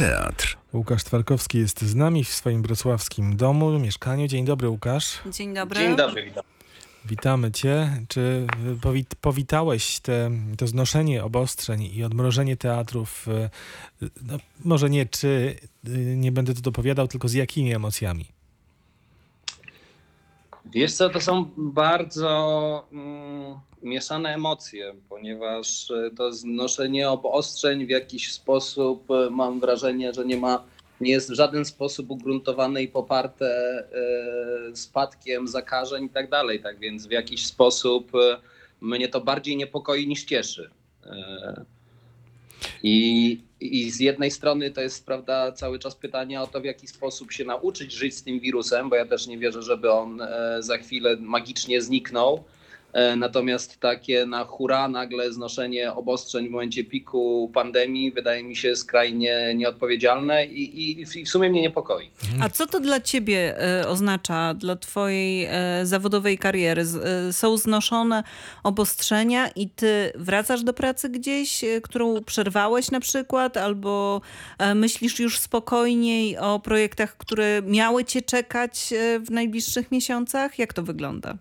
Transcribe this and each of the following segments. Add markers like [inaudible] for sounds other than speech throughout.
teatr. Łukasz Twarkowski jest z nami w swoim wrocławskim domu, mieszkaniu. Dzień dobry, Łukasz. Dzień dobry. Dzień dobry, witam. Witamy Cię. Czy powit powitałeś te, to znoszenie obostrzeń i odmrożenie teatrów? e, No, może nie czy, e, nie będę tu dopowiadał, tylko z jakimi emocjami? Wiesz co, to są bardzo mm, mieszane emocje, ponieważ e, to znoszenie obostrzeń w jakiś sposób e, mam wrażenie, że nie ma, nie jest w żaden sposób ugruntowane i poparte e, spadkiem zakażeń i tak dalej. Tak więc w jakiś sposób e, mnie to bardziej niepokoi niż cieszy. E, I, I z jednej strony to jest prawda cały czas pytanie o to, w jaki sposób się nauczyć żyć z tym wirusem, bo ja też nie wierzę, żeby on e, za chwilę magicznie zniknął. E, Natomiast takie na hura nagle znoszenie obostrzeń w momencie piku pandemii wydaje mi się skrajnie nieodpowiedzialne i, i, i w sumie mnie niepokoi. A co to dla ciebie e, oznacza, dla twojej e, zawodowej kariery? Są znoszone obostrzenia i ty wracasz do pracy gdzieś, którą przerwałeś na przykład, albo myślisz już spokojniej o projektach, które miały cię czekać w najbliższych miesiącach? Jak to wygląda?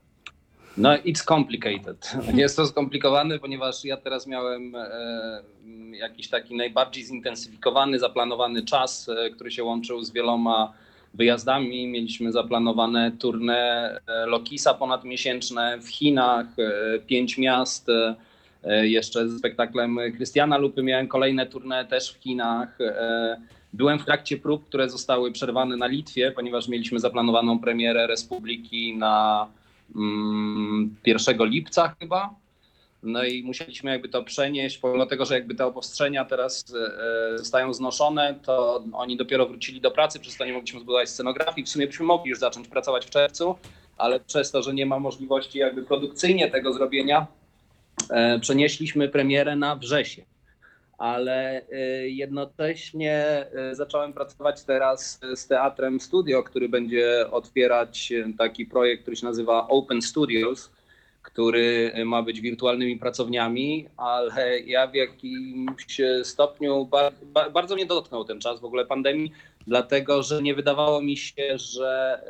No, it's complicated. [laughs] Jest to skomplikowane, ponieważ ja teraz miałem e, jakiś taki najbardziej zintensyfikowany, zaplanowany czas, e, który się łączył z wieloma wyjazdami. Mieliśmy zaplanowane tournée e, Lokisa ponadmiesięczne w Chinach, pięć miast. Jeszcze z spektaklem Krystiana Lupy miałem kolejne tournée też w Chinach. Byłem w trakcie prób, które zostały przerwane na Litwie, ponieważ mieliśmy zaplanowaną premierę Republiki na 1 lipca chyba. No i musieliśmy jakby to przenieść, pomimo tego, że jakby te obostrzenia teraz e, zostają znoszone, to oni dopiero wrócili do pracy, przez to nie mogliśmy zbudować scenografii. W sumie byśmy mogli już zacząć pracować w czerwcu, ale przez to, że nie ma możliwości jakby produkcyjnie tego zrobienia, e, przenieśliśmy premierę na wrzesień. Ale e, jednocześnie e, zacząłem pracować teraz z teatrem Studio, który będzie otwierać e, taki projekt, który się nazywa Open Studios, który ma być wirtualnymi pracowniami, ale ja w jakimś stopniu bar, ba- bardzo mnie dotknął ten czas w ogóle pandemii, dlatego że nie wydawało mi się, że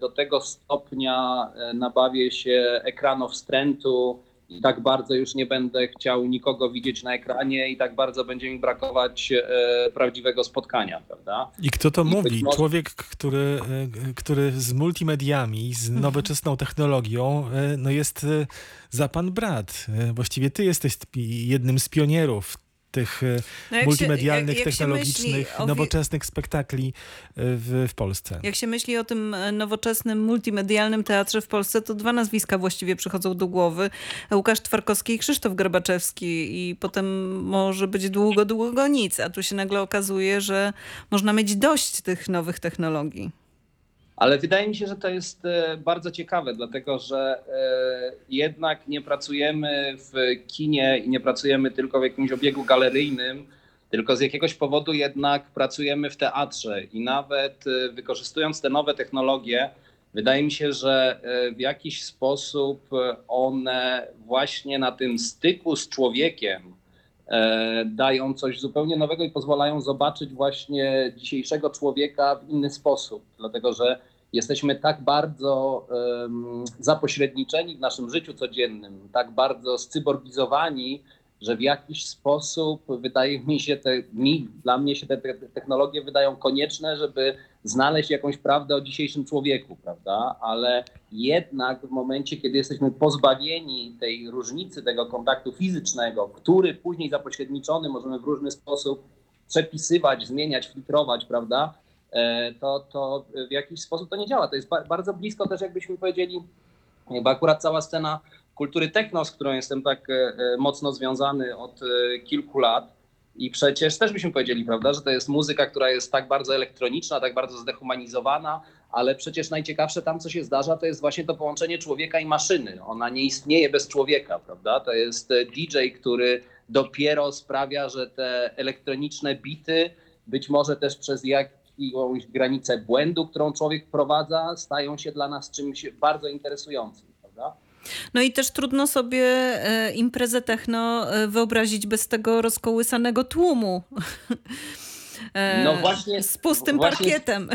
do tego stopnia nabawię się ekranów wstrętu i tak bardzo już nie będę chciał nikogo widzieć na ekranie i tak bardzo będzie mi brakować e, prawdziwego spotkania, prawda? I kto to I mówi? może- Człowiek, który, e, który z multimediami, z nowoczesną technologią, e, no jest za pan brat. Właściwie ty jesteś jednym z pionierów tych e, No jak się- multimedialnych, jak- jak myśli technologicznych, wi- nowoczesnych spektakli e, w, w Polsce. Jak się myśli o tym e, nowoczesnym, multimedialnym teatrze w Polsce, to dwa nazwiska właściwie przychodzą do głowy. Łukasz Twarkowski i Krzysztof Garbaczewski i potem może być długo, długo nic, a tu się nagle okazuje, że można mieć dość tych nowych technologii. Ale wydaje mi się, że to jest e, bardzo ciekawe, dlatego że e, jednak nie pracujemy w kinie i nie pracujemy tylko w jakimś obiegu galeryjnym, tylko z jakiegoś powodu jednak pracujemy w teatrze. I nawet e, wykorzystując te nowe technologie, wydaje mi się, że w jakiś sposób one właśnie na tym styku z człowiekiem dają coś zupełnie nowego i pozwalają zobaczyć właśnie dzisiejszego człowieka w inny sposób, dlatego że jesteśmy tak bardzo em, zapośredniczeni w naszym życiu codziennym, tak bardzo scyborgizowani, że w jakiś sposób wydaje mi się, te, mi, dla mnie się te, te technologie wydają konieczne, żeby znaleźć jakąś prawdę o dzisiejszym człowieku, prawda? Ale jednak w momencie, kiedy jesteśmy pozbawieni tej różnicy, tego kontaktu fizycznego, który później zapośredniczony możemy w różny sposób przepisywać, zmieniać, filtrować, prawda? E, To, to w jakiś sposób to nie działa. To jest ba- bardzo blisko też, jakbyśmy powiedzieli, bo akurat cała scena kultury techno, z którą jestem tak e, e, mocno związany od e, kilku lat. I przecież też byśmy powiedzieli, prawda, że to jest muzyka, która jest tak bardzo elektroniczna, tak bardzo zdehumanizowana, ale przecież najciekawsze tam, co się zdarza, to jest właśnie to połączenie człowieka i maszyny. Ona nie istnieje bez człowieka, prawda? To jest DJ, który dopiero sprawia, że te elektroniczne bity, być może też przez jakąś granicę błędu, którą człowiek wprowadza, stają się dla nas czymś bardzo interesującym? No i też trudno sobie e, imprezę techno e, wyobrazić bez tego rozkołysanego tłumu. [laughs] e, No właśnie- z pustym właśnie- parkietem.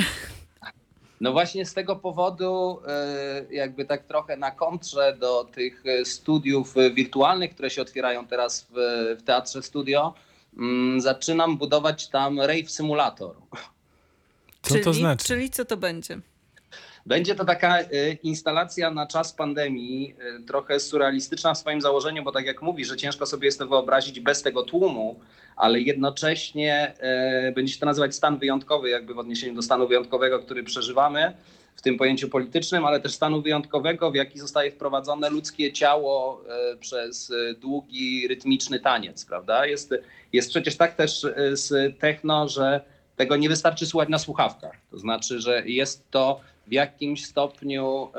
No właśnie z tego powodu, e, jakby tak trochę na kontrze do tych studiów wirtualnych, które się otwierają teraz w, w Teatrze Studio, mm, zaczynam budować tam rave simulator. Co czyli, to znaczy? Czyli co to będzie? Będzie to taka e, instalacja na czas pandemii, e, trochę surrealistyczna w swoim założeniu, bo tak jak mówi, że ciężko sobie jest to wyobrazić bez tego tłumu, ale jednocześnie e, będzie się to nazywać stan wyjątkowy, jakby w odniesieniu do stanu wyjątkowego, który przeżywamy w tym pojęciu politycznym, ale też stanu wyjątkowego, w jaki zostaje wprowadzone ludzkie ciało przez długi, rytmiczny taniec, prawda? Jest, jest przecież tak też z techno, że tego nie wystarczy słuchać na słuchawkach. To znaczy, że jest to w jakimś stopniu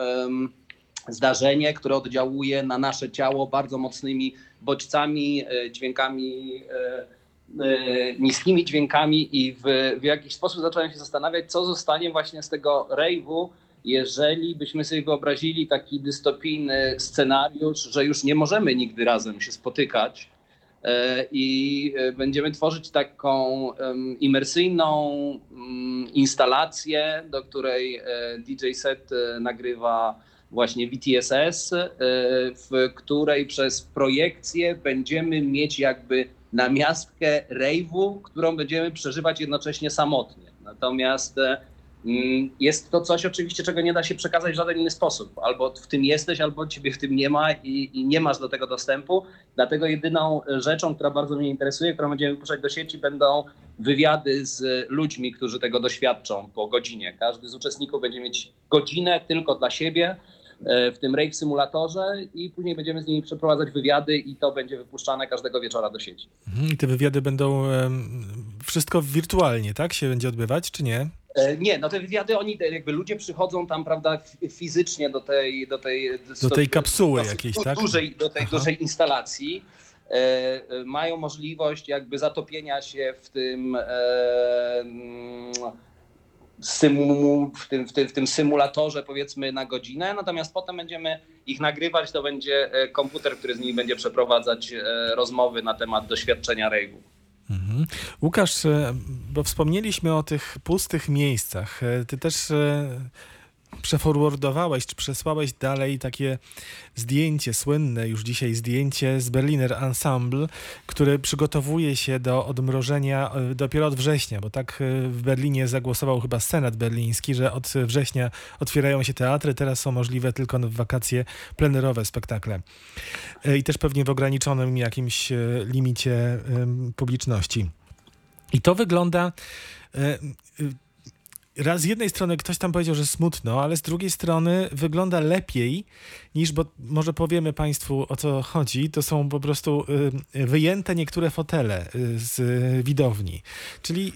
zdarzenie, które oddziałuje na nasze ciało bardzo mocnymi bodźcami, e, dźwiękami, e, e, niskimi dźwiękami i w, w jakiś sposób zacząłem się zastanawiać, co zostanie właśnie z tego rave'u, jeżeli byśmy sobie wyobrazili taki dystopijny scenariusz, że już nie możemy nigdy razem się spotykać, i e, będziemy tworzyć taką imersyjną mm, instalację, do której e, DJ set e, nagrywa właśnie VTSS, e, w której przez projekcję będziemy mieć jakby namiastkę rave'u, którą będziemy przeżywać jednocześnie samotnie. Natomiast e, Jest to coś oczywiście, czego nie da się przekazać w żaden inny sposób. Albo w tym jesteś, albo ciebie w tym nie ma i, i nie masz do tego dostępu. Dlatego jedyną rzeczą, która bardzo mnie interesuje, którą będziemy wypuszczać do sieci, będą wywiady z ludźmi, którzy tego doświadczą po godzinie. Każdy z uczestników będzie mieć godzinę tylko dla siebie e, w tym rave symulatorze i później będziemy z nimi przeprowadzać wywiady i to będzie wypuszczane każdego wieczora do sieci. Mhm, I te wywiady będą wszystko wirtualnie, tak? Się będzie odbywać, czy nie? E, Nie, no te wywiady, oni jakby ludzie przychodzą tam, prawda, fizycznie do tej, do tej, Do tej kapsuły jakiejś, tak? Dużej, do tej Aha. dużej instalacji. E, e, mają możliwość jakby zatopienia się w tym, e, mm, symu, w, tym, w, tym, w tym symulatorze powiedzmy na godzinę, natomiast potem będziemy ich nagrywać, to będzie e, komputer, który z nimi będzie przeprowadzać e, rozmowy na temat doświadczenia rave'u. Mhm. Łukasz, e, bo wspomnieliśmy o tych pustych miejscach. E, Ty też e, przeforwardowałeś, czy przesłałeś dalej takie zdjęcie, słynne już dzisiaj zdjęcie z Berliner Ensemble, które przygotowuje się do odmrożenia e, dopiero od września, bo tak e, w Berlinie zagłosował chyba Senat berliński, że od września otwierają się teatry, teraz są możliwe tylko w wakacje plenerowe spektakle. E, I też pewnie w ograniczonym jakimś limicie publiczności. I to wygląda. Raz z jednej strony ktoś tam powiedział, że smutno, ale z drugiej strony wygląda lepiej niż, bo może powiemy Państwu o co chodzi, to są po prostu y, wyjęte niektóre fotele y, z widowni. Czyli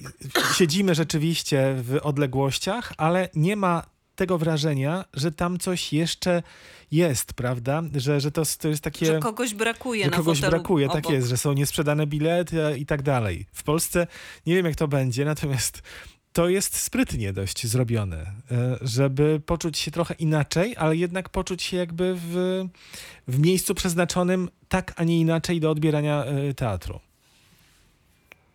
siedzimy rzeczywiście w odległościach, ale nie ma tego wrażenia, że tam coś jeszcze jest, prawda? Że, że to, to jest takie Że kogoś brakuje że na kogoś brakuje, tak obok. jest, że są niesprzedane bilety i tak dalej. W Polsce nie wiem jak to będzie, natomiast to jest sprytnie dość zrobione, e, żeby poczuć się trochę inaczej, ale jednak poczuć się jakby w, w miejscu przeznaczonym tak, a nie inaczej do odbierania e, teatru.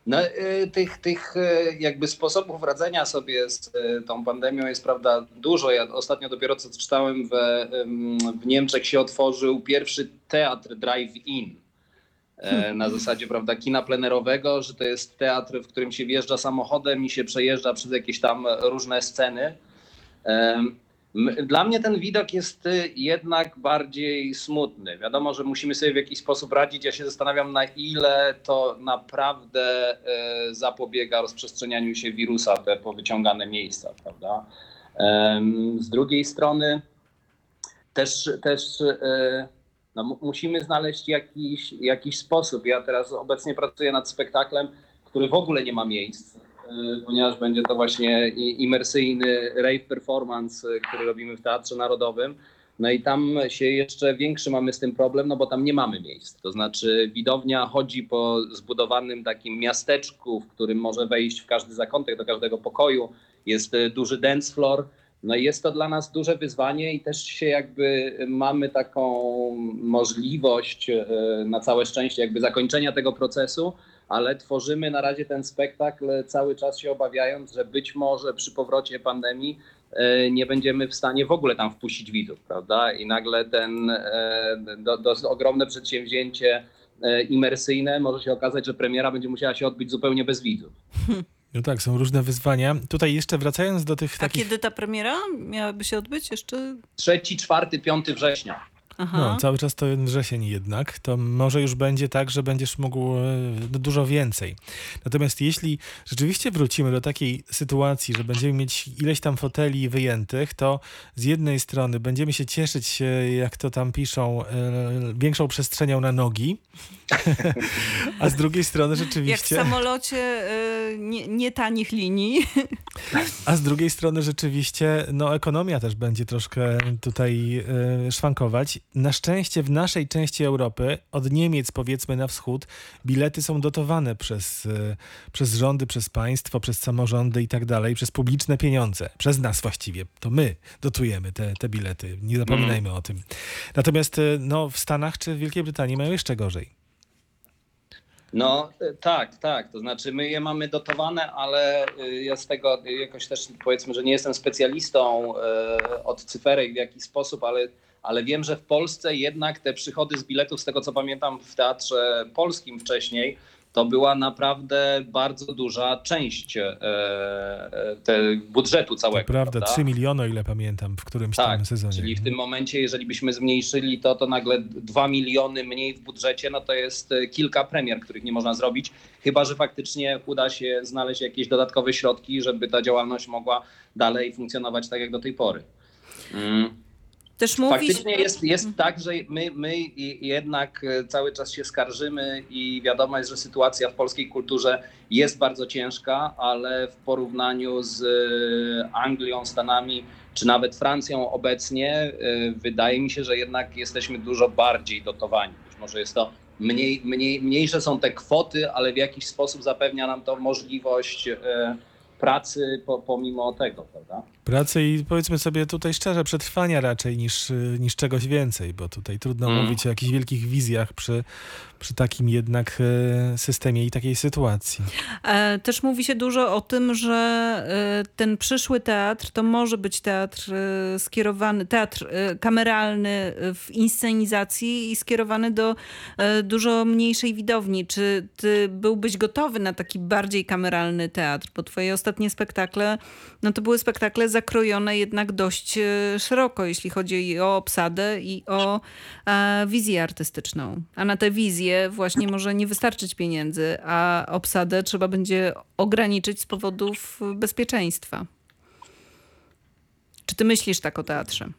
No, y, tych, tych jakby sposobów radzenia sobie z tą pandemią jest prawda dużo. Ja ostatnio dopiero co czytałem, w, w Niemczech się otworzył pierwszy teatr drive-in. E, Na zasadzie prawda, kina plenerowego, że to jest teatr, w którym się wjeżdża samochodem i się przejeżdża przez jakieś tam różne sceny. M- Dla mnie ten widok jest y, jednak bardziej smutny. Wiadomo, że musimy sobie w jakiś sposób radzić. Ja się zastanawiam, na ile to naprawdę e, zapobiega rozprzestrzenianiu się wirusa, te powyciągane miejsca, prawda? Z drugiej strony też, też e, no, mu- musimy znaleźć jakiś, jakiś sposób. Ja teraz obecnie pracuję nad spektaklem, który w ogóle nie ma miejsc, y, ponieważ będzie to właśnie imersyjny rave performance, y, który robimy w Teatrze Narodowym. No i tam się jeszcze większy mamy z tym problem, no bo tam nie mamy miejsc. To znaczy widownia chodzi po zbudowanym takim miasteczku, w którym może wejść w każdy zakątek do każdego pokoju. Jest y, duży dance floor. No i jest to dla nas duże wyzwanie i też się jakby mamy taką możliwość e, na całe szczęście jakby zakończenia tego procesu, ale tworzymy na razie ten spektakl cały czas się obawiając, że być może przy powrocie pandemii e, nie będziemy w stanie w ogóle tam wpuścić widzów, prawda? I nagle ten e, do, dosyć ogromne przedsięwzięcie imersyjne może się okazać, że premiera będzie musiała się odbyć zupełnie bez widzów. [laughs] No tak, są różne wyzwania. Tutaj jeszcze wracając do tych A takich... kiedy ta premiera miałaby się odbyć jeszcze? 3, 4, 5 września. Aha. No, cały czas to wrzesień jednak, to może już będzie tak, że będziesz mógł e, no, dużo więcej. Natomiast jeśli rzeczywiście wrócimy do takiej sytuacji, że będziemy mieć ileś tam foteli wyjętych, to z jednej strony będziemy się cieszyć, e, jak to tam piszą, e, większą przestrzenią na nogi, [laughs] a z drugiej strony Jak w rzeczywiście... samolocie nie, nie tanich linii. A z drugiej strony rzeczywiście, no ekonomia też będzie troszkę tutaj szwankować. Na szczęście w naszej części Europy, od Niemiec powiedzmy na wschód, bilety są dotowane przez, e, przez rządy, przez państwo, przez samorządy i tak dalej, przez publiczne pieniądze. Przez nas właściwie. To my dotujemy te, te bilety. Nie zapominajmy o tym. Natomiast e, no, w Stanach czy w Wielkiej Brytanii mają jeszcze gorzej. No e, tak, tak. To znaczy my je mamy dotowane, ale ja z tego jakoś też powiedzmy, że nie jestem specjalistą od cyferek w jakiś sposób, ale, ale wiem, że w Polsce jednak te przychody z biletów, z tego co pamiętam w teatrze polskim wcześniej, to była naprawdę bardzo duża część e, e, budżetu To całego. prawda, prawda? 3 miliony, ile pamiętam, w którymś Tak, tam sezonie. czyli w tym momencie, jeżeli byśmy zmniejszyli to, to nagle 2 miliony mniej w budżecie, no to jest e, kilka premier, których nie można zrobić, chyba że faktycznie uda się znaleźć jakieś dodatkowe środki, żeby ta działalność mogła dalej funkcjonować tak jak do tej pory. Mm. Też mówisz... Faktycznie jest, jest tak, że my, my jednak e, cały czas się skarżymy i wiadomo jest, że sytuacja w polskiej kulturze jest bardzo ciężka, ale w porównaniu z e, Anglią, Stanami czy nawet Francją obecnie e, wydaje mi się, że jednak jesteśmy dużo bardziej dotowani. Być może jest to mniej, mniej, mniejsze są te kwoty, ale w jakiś sposób zapewnia nam to możliwość pracy po, pomimo tego, prawda? Pracy i powiedzmy sobie tutaj szczerze, przetrwania raczej niż, y, niż czegoś więcej, bo tutaj trudno Mm. mówić o jakichś wielkich wizjach przy, przy takim jednak e, systemie i takiej sytuacji. E, Też mówi się dużo o tym, że e, ten przyszły teatr to może być teatr skierowany, teatr kameralny w inscenizacji i skierowany do dużo mniejszej widowni. Czy ty byłbyś gotowy na taki bardziej kameralny teatr? Bo twoje ostatnie spektakle, no to były spektakle zakrojone jednak dość e, szeroko, jeśli chodzi o obsadę i o e, wizję artystyczną. A na tę wizję właśnie może nie wystarczyć pieniędzy, a obsadę trzeba będzie ograniczyć z powodów bezpieczeństwa. Czy ty myślisz tak o teatrze?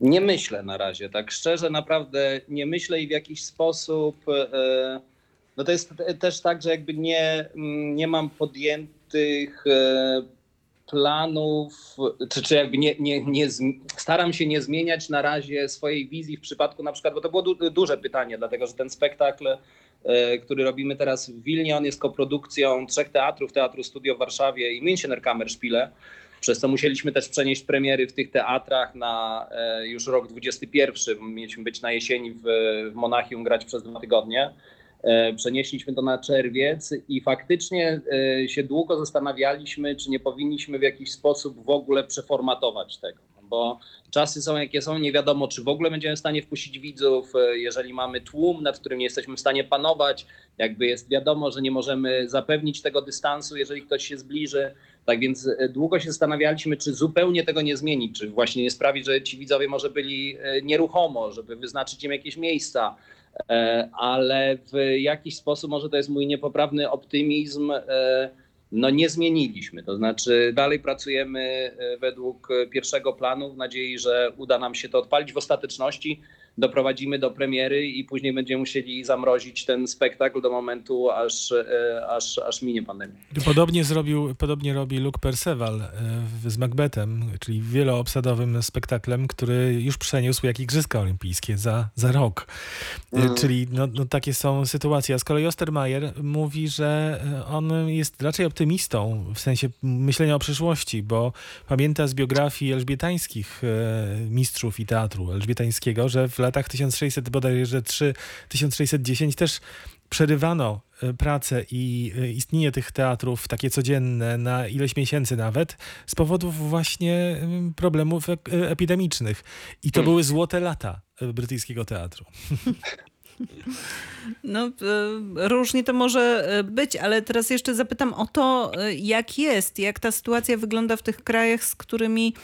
Nie myślę na razie, tak szczerze, naprawdę nie myślę i w jakiś sposób. e, No to jest te- też tak, że jakby nie, mm, nie mam podjętych planów, czy, czy jakby nie, nie, nie, staram się nie zmieniać na razie swojej wizji w przypadku na przykład, bo to było du- duże pytanie, dlatego że ten spektakl, e, który robimy teraz w Wilnie, on jest koprodukcją trzech teatrów, Teatru Studio w Warszawie i Münchener Kammerspiele. Przez co musieliśmy też przenieść premiery w tych teatrach na e, już rok 21. Mieliśmy być na jesieni w, w Monachium grać przez dwa tygodnie. E, Przenieśliśmy to na czerwiec i faktycznie e, się długo zastanawialiśmy, czy nie powinniśmy w jakiś sposób w ogóle przeformatować tego. Bo czasy są jakie są, nie wiadomo, czy w ogóle będziemy w stanie wpuścić widzów, e, jeżeli mamy tłum, nad którym nie jesteśmy w stanie panować, jakby jest wiadomo, że nie możemy zapewnić tego dystansu, jeżeli ktoś się zbliży. Tak więc długo się zastanawialiśmy, czy zupełnie tego nie zmienić, czy właśnie nie sprawić, że ci widzowie może byli nieruchomo, żeby wyznaczyć im jakieś miejsca, ale w jakiś sposób, może to jest mój niepoprawny optymizm, e, no nie zmieniliśmy. To znaczy dalej pracujemy e, według e, pierwszego planu w nadziei, że uda nam się to odpalić w ostateczności. Doprowadzimy do premiery i później będziemy musieli zamrozić ten spektakl do momentu, aż, e, aż, aż minie pandemia. Podobnie zrobił, podobnie robi Luke Perceval e, z Macbethem, czyli wieloobsadowym spektaklem, który już przeniósł jak Igrzyska Olimpijskie za, za rok. E, Mm. Czyli no, no, takie są sytuacje. A z kolei Ostermayer mówi, że on jest raczej optymistą w sensie myślenia o przyszłości, bo pamięta z biografii elżbietańskich mistrzów i teatru elżbietańskiego, że w latach 1600 bodajże 3, 1610 też przerywano e, pracę i e, istnienie tych teatrów takie codzienne na ileś miesięcy nawet z powodów właśnie em, problemów e, epidemicznych. I to były złote lata brytyjskiego teatru. [laughs] No, różnie to może być, ale teraz jeszcze zapytam o to, jak jest, jak ta sytuacja wygląda w tych krajach, z którymi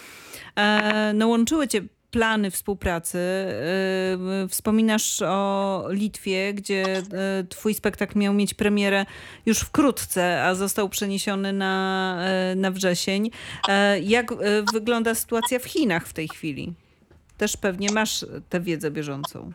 no, łączyły cię plany współpracy. E, Wspominasz o Litwie, gdzie e, twój spektakl miał mieć premierę już wkrótce, a został przeniesiony na, e, na wrzesień. E, Jak wygląda sytuacja w Chinach w tej chwili? Też pewnie masz tę wiedzę bieżącą.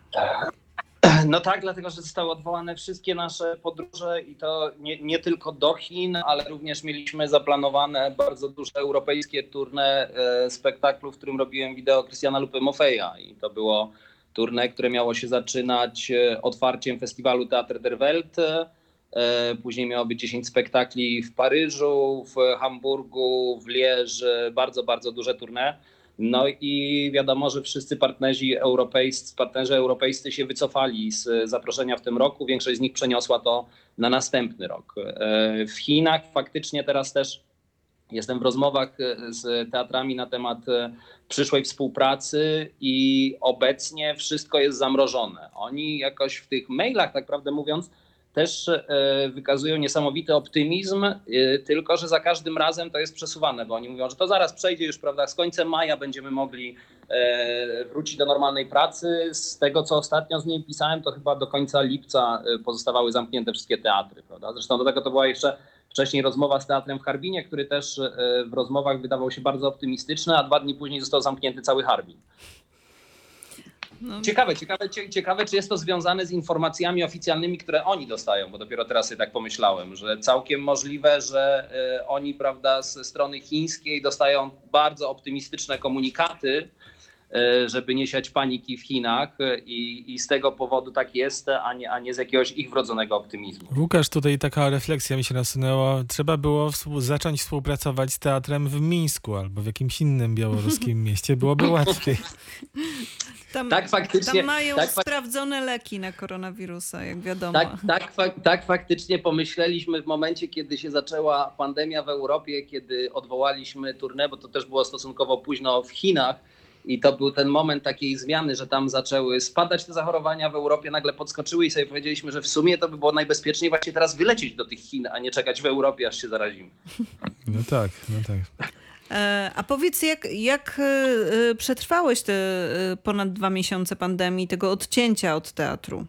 [clears throat] No tak, dlatego że zostały odwołane wszystkie nasze podróże i to nie, nie tylko do Chin, ale również mieliśmy zaplanowane bardzo duże europejskie tournée e, spektaklu, w którym robiłem wideo Christiana Lupy Mofeja i to było tournée, które miało się zaczynać e, otwarciem festiwalu Theater der Welt. E, Później miało być 10 spektakli w Paryżu, w Hamburgu, w Lierz, bardzo, bardzo duże tournée. No i wiadomo, że wszyscy partnerzy europejscy, partnerzy europejscy się wycofali z zaproszenia w tym roku. Większość z nich przeniosła to na następny rok. E, W Chinach faktycznie teraz też jestem w rozmowach e, z teatrami na temat e, przyszłej współpracy i obecnie wszystko jest zamrożone. Oni jakoś w tych mailach, tak prawdę mówiąc, też e, wykazują niesamowity optymizm, e, tylko że za każdym razem to jest przesuwane, bo oni mówią, że to zaraz przejdzie już, prawda, z końcem maja będziemy mogli e, wrócić do normalnej pracy. Z tego, co ostatnio z niej pisałem, to chyba do końca lipca pozostawały zamknięte wszystkie teatry, prawda. Zresztą do tego to była jeszcze wcześniej rozmowa z teatrem w Harbinie, który też w rozmowach wydawał się bardzo optymistyczny, a dwa dni później został zamknięty cały Harbin. No, Ciekawe, ciekawe, cie- ciekawe, czy jest to związane z informacjami oficjalnymi, które oni dostają, bo dopiero teraz sobie tak pomyślałem, że całkiem możliwe, że e, oni, prawda, ze strony chińskiej dostają bardzo optymistyczne komunikaty, żeby nie siać paniki w Chinach e, i, i z tego powodu tak jest, a nie, a nie z jakiegoś ich wrodzonego optymizmu. Łukasz, tutaj taka refleksja mi się nasunęła. Trzeba było współ- zacząć współpracować z teatrem w Mińsku albo w jakimś innym białoruskim [laughs] mieście. Byłoby łatwiej. [laughs] tam, Tak, faktycznie. tam mają tak, sprawdzone leki na koronawirusa, jak wiadomo. Tak, tak, fak- tak, faktycznie pomyśleliśmy w momencie, kiedy się zaczęła pandemia w Europie, kiedy odwołaliśmy turnę, bo to też było stosunkowo późno w Chinach. I to był ten moment takiej zmiany, że tam zaczęły spadać te zachorowania w Europie, nagle podskoczyły i sobie powiedzieliśmy, że w sumie to by było najbezpieczniej właśnie teraz wylecieć do tych Chin, a nie czekać w Europie, aż się zarazimy. No tak, no tak. E, A powiedz, jak, jak e, e, przetrwałeś te ponad dwa miesiące pandemii, tego odcięcia od teatru?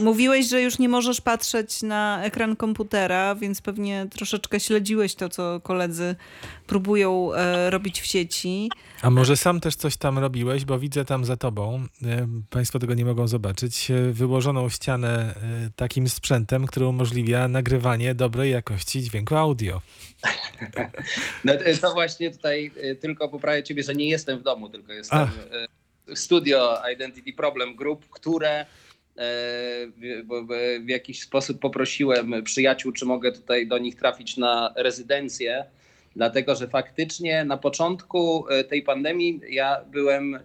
Mówiłeś, że już nie możesz patrzeć na ekran komputera, więc pewnie troszeczkę śledziłeś to, co koledzy próbują e, robić w sieci. A może sam też coś tam robiłeś, bo widzę tam za tobą, e, państwo tego nie mogą zobaczyć, e, wyłożoną ścianę e, takim sprzętem, który umożliwia nagrywanie dobrej jakości dźwięku audio. [laughs] No, to- to właśnie tutaj y, tylko poprawię ciebie, że nie jestem w domu, tylko jestem Ach. w studio Identity Problem Group, które e, w, w, jakiś sposób poprosiłem przyjaciół, czy mogę tutaj do nich trafić na rezydencję, dlatego że faktycznie na początku e, tej pandemii ja byłem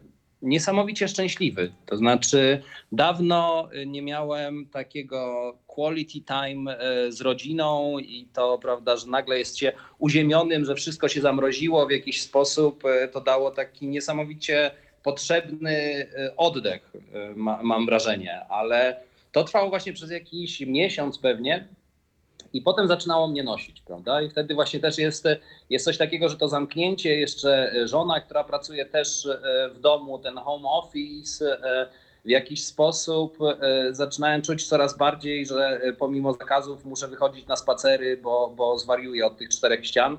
niesamowicie szczęśliwy. To znaczy, dawno y, nie miałem takiego quality time e, z rodziną i to, prawda, że nagle jest się uziemionym, że wszystko się zamroziło w jakiś sposób, e, to dało taki niesamowicie potrzebny e, oddech, e, ma, mam wrażenie, ale to trwało właśnie przez jakiś miesiąc pewnie. I potem zaczynało mnie nosić, prawda? I wtedy właśnie też jest, jest coś takiego, że to zamknięcie, jeszcze żona, która pracuje też e, w domu, ten home office, w jakiś sposób zaczynałem czuć coraz bardziej, że pomimo zakazów muszę wychodzić na spacery, bo, bo zwariuję od tych czterech ścian,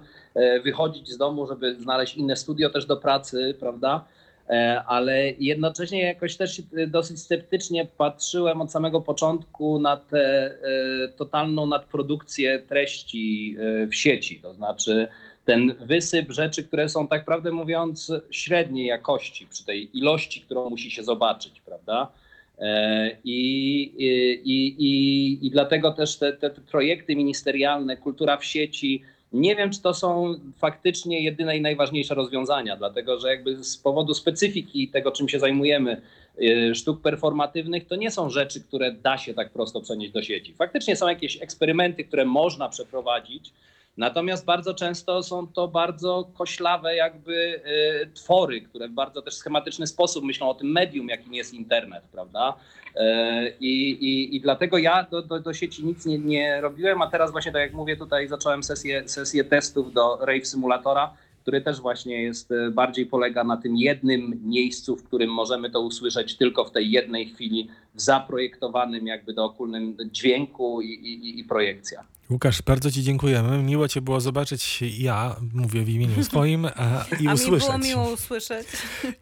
wychodzić z domu, żeby znaleźć inne studio też do pracy, prawda? E, Ale jednocześnie jakoś też się dosyć sceptycznie patrzyłem od samego początku na tę e, totalną nadprodukcję treści e, w sieci. To znaczy ten wysyp rzeczy, które są tak prawdę mówiąc średniej jakości przy tej ilości, którą musi się zobaczyć, prawda? E, I, i, i, i dlatego też te, te projekty ministerialne, kultura w sieci, nie wiem, czy to są faktycznie jedyne i najważniejsze rozwiązania, dlatego że jakby z powodu specyfiki tego, czym się zajmujemy, y, sztuk performatywnych to nie są rzeczy, które da się tak prosto przenieść do sieci. Faktycznie są jakieś eksperymenty, które można przeprowadzić, natomiast bardzo często są to bardzo koślawe jakby y, twory, które w bardzo też schematyczny sposób myślą o tym medium, jakim jest internet, prawda? E, I, i, I dlatego ja do, do, do sieci nic nie, nie robiłem, a teraz właśnie tak jak mówię, tutaj zacząłem sesję, sesję testów do Rave Simulatora, który też właśnie jest e, bardziej polega na tym jednym miejscu, w którym możemy to usłyszeć tylko w tej jednej chwili, w zaprojektowanym jakby dookólnym dźwięku i, i, i projekcja. Łukasz, bardzo Ci dziękujemy. Miło Cię było zobaczyć. Ja mówię w imieniu swoim [laughs] a, i A usłyszeć. mi było miło usłyszeć.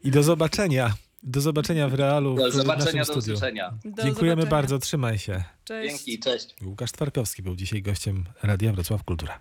I do zobaczenia. Do zobaczenia w realu Do w zobaczenia, naszym do studiu. usłyszenia. Do Dziękujemy zobaczenia. bardzo, trzymaj się. Cześć. Dzięki, cześć. Łukasz Twarkowski był dzisiaj gościem Radia Wrocław Kultura.